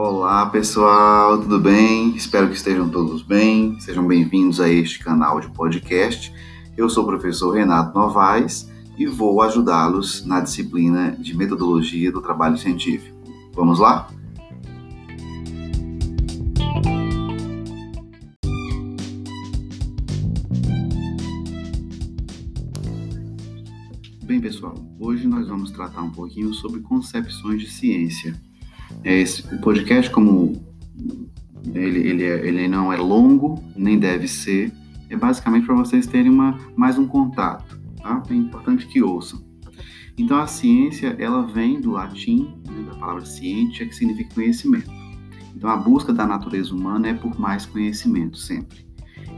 Olá pessoal, tudo bem? Espero que estejam todos bem. Sejam bem-vindos a este canal de podcast. Eu sou o professor Renato Novaes e vou ajudá-los na disciplina de metodologia do trabalho científico. Vamos lá? Bem, pessoal, hoje nós vamos tratar um pouquinho sobre concepções de ciência. É esse, podcast, como ele, ele, é, ele não é longo, nem deve ser, é basicamente para vocês terem uma, mais um contato, tá? É importante que ouçam. Então, a ciência, ela vem do latim, né, da palavra ciência, que significa conhecimento. Então, a busca da natureza humana é por mais conhecimento, sempre.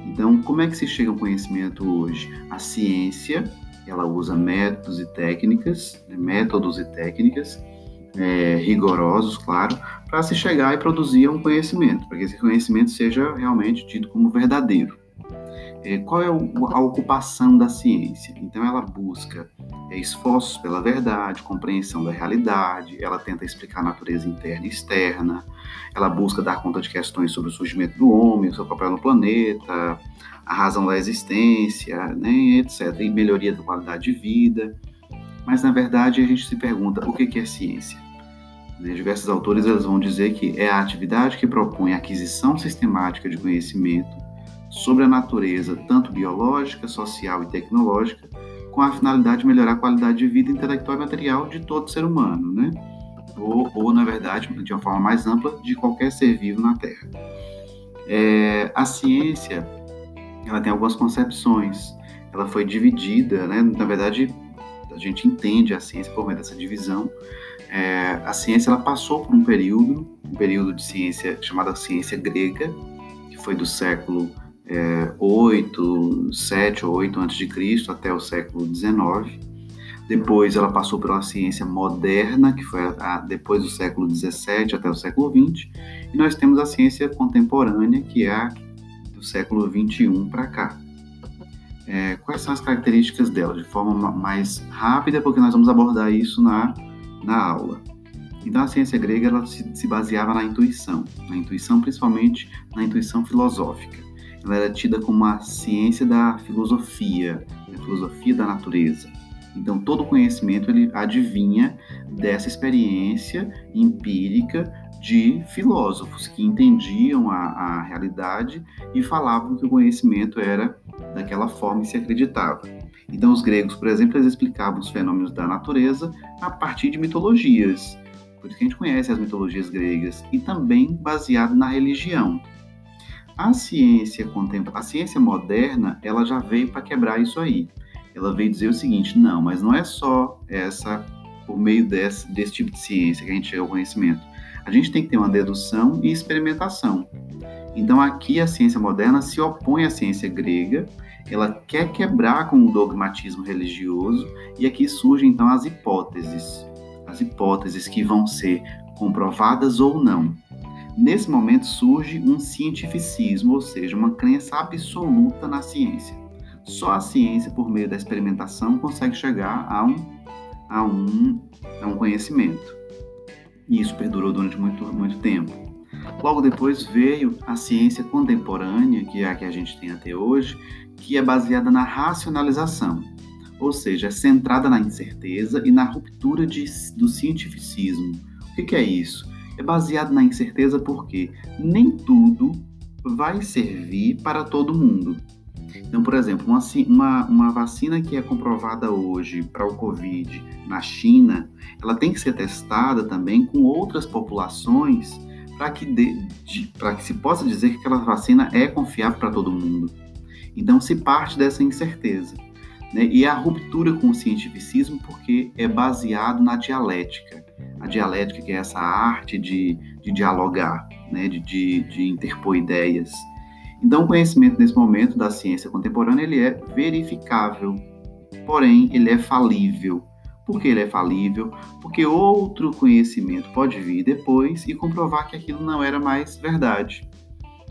Então, como é que se chega ao conhecimento hoje? A ciência, ela usa métodos e técnicas, né, métodos e técnicas é, rigorosos, claro, para se chegar e produzir um conhecimento, para que esse conhecimento seja realmente tido como verdadeiro. É, qual é a ocupação da ciência? Então, ela busca é, esforços pela verdade, compreensão da realidade, ela tenta explicar a natureza interna e externa, ela busca dar conta de questões sobre o surgimento do homem, o seu papel no planeta, a razão da existência, né, etc., e melhoria da qualidade de vida. Mas, na verdade, a gente se pergunta o que é ciência? Né, diversos autores eles vão dizer que é a atividade que propõe a aquisição sistemática de conhecimento sobre a natureza, tanto biológica, social e tecnológica, com a finalidade de melhorar a qualidade de vida intelectual e material de todo ser humano, né? Ou, ou na verdade, de uma forma mais ampla, de qualquer ser vivo na Terra. É, a ciência, ela tem algumas concepções. Ela foi dividida, né? Na verdade, a gente entende a ciência por meio dessa divisão. É, a ciência ela passou por um período, um período de ciência chamada ciência grega, que foi do século é, 8, 7 ou 8 antes de Cristo até o século 19. Depois ela passou pela ciência moderna, que foi a, depois do século 17 até o século 20, e nós temos a ciência contemporânea, que é a do século 21 para cá. É, quais são as características dela? De forma mais rápida, porque nós vamos abordar isso na, na aula. Então, a ciência grega ela se, se baseava na intuição, na intuição principalmente na intuição filosófica. Ela era tida como a ciência da filosofia, a filosofia da natureza. Então, todo conhecimento ele adivinha dessa experiência empírica de filósofos que entendiam a, a realidade e falavam que o conhecimento era daquela forma e se acreditava. Então, os gregos, por exemplo, eles explicavam os fenômenos da natureza a partir de mitologias. Por isso que a gente conhece as mitologias gregas e também baseado na religião. A ciência a ciência moderna, ela já veio para quebrar isso aí. Ela veio dizer o seguinte: não, mas não é só essa por meio desse, desse tipo de ciência que a gente chega ao conhecimento. A gente tem que ter uma dedução e experimentação. Então, aqui a ciência moderna se opõe à ciência grega, ela quer quebrar com o dogmatismo religioso, e aqui surgem então as hipóteses. As hipóteses que vão ser comprovadas ou não. Nesse momento surge um cientificismo, ou seja, uma crença absoluta na ciência. Só a ciência, por meio da experimentação, consegue chegar a um, a um, a um conhecimento. E isso perdurou durante muito, muito tempo. Logo depois veio a ciência contemporânea, que é a que a gente tem até hoje, que é baseada na racionalização, ou seja, é centrada na incerteza e na ruptura de, do cientificismo. O que, que é isso? É baseado na incerteza porque nem tudo vai servir para todo mundo. Então, por exemplo, uma, uma, uma, vacina que é comprovada hoje para o Covid na China, ela tem que ser testada também com outras populações para que, que se possa dizer que aquela vacina é confiável para todo mundo. Então se parte dessa incerteza. Né? E a ruptura com o cientificismo porque é baseado na dialética. A dialética que é essa arte de, de dialogar, né? de, de, de interpor ideias. Então o conhecimento nesse momento da ciência contemporânea ele é verificável, porém ele é falível porque ele é falível, porque outro conhecimento pode vir depois e comprovar que aquilo não era mais verdade.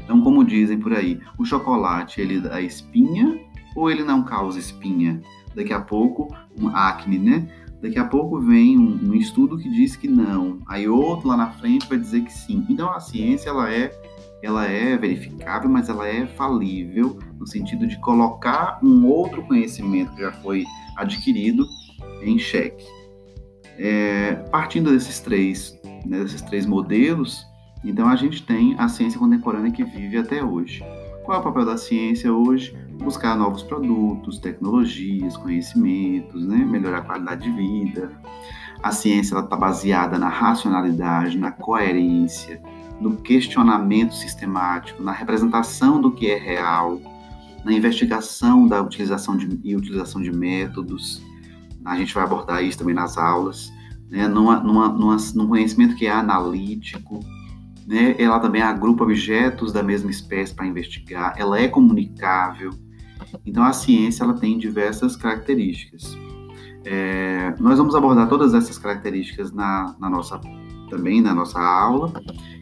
Então, como dizem por aí, o chocolate ele dá espinha ou ele não causa espinha? Daqui a pouco, um acne, né? Daqui a pouco vem um, um, estudo que diz que não, aí outro lá na frente vai dizer que sim. Então a ciência ela é, ela é verificável, mas ela é falível no sentido de colocar um outro conhecimento que já foi adquirido em xeque. É, partindo desses três, né, desses três modelos, então a gente tem a ciência contemporânea que vive até hoje. Qual é o papel da ciência hoje? Buscar novos produtos, tecnologias, conhecimentos, né? melhorar a qualidade de vida. A ciência está baseada na racionalidade, na coerência, no questionamento sistemático, na representação do que é real, na investigação da utilização de, e utilização de métodos. A gente vai abordar isso também nas aulas, né? numa, numa, numa, num conhecimento que é analítico, né? Ela também agrupa objetos da mesma espécie para investigar, ela é comunicável. Então a ciência ela tem diversas características. É, nós vamos abordar todas essas características na, na, nossa também na nossa aula.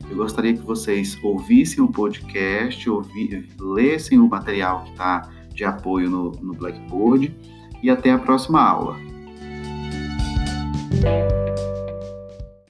Eu gostaria que vocês ouvissem o podcast, ouvi, lessem o material que está de apoio no, no Blackboard e até a próxima aula.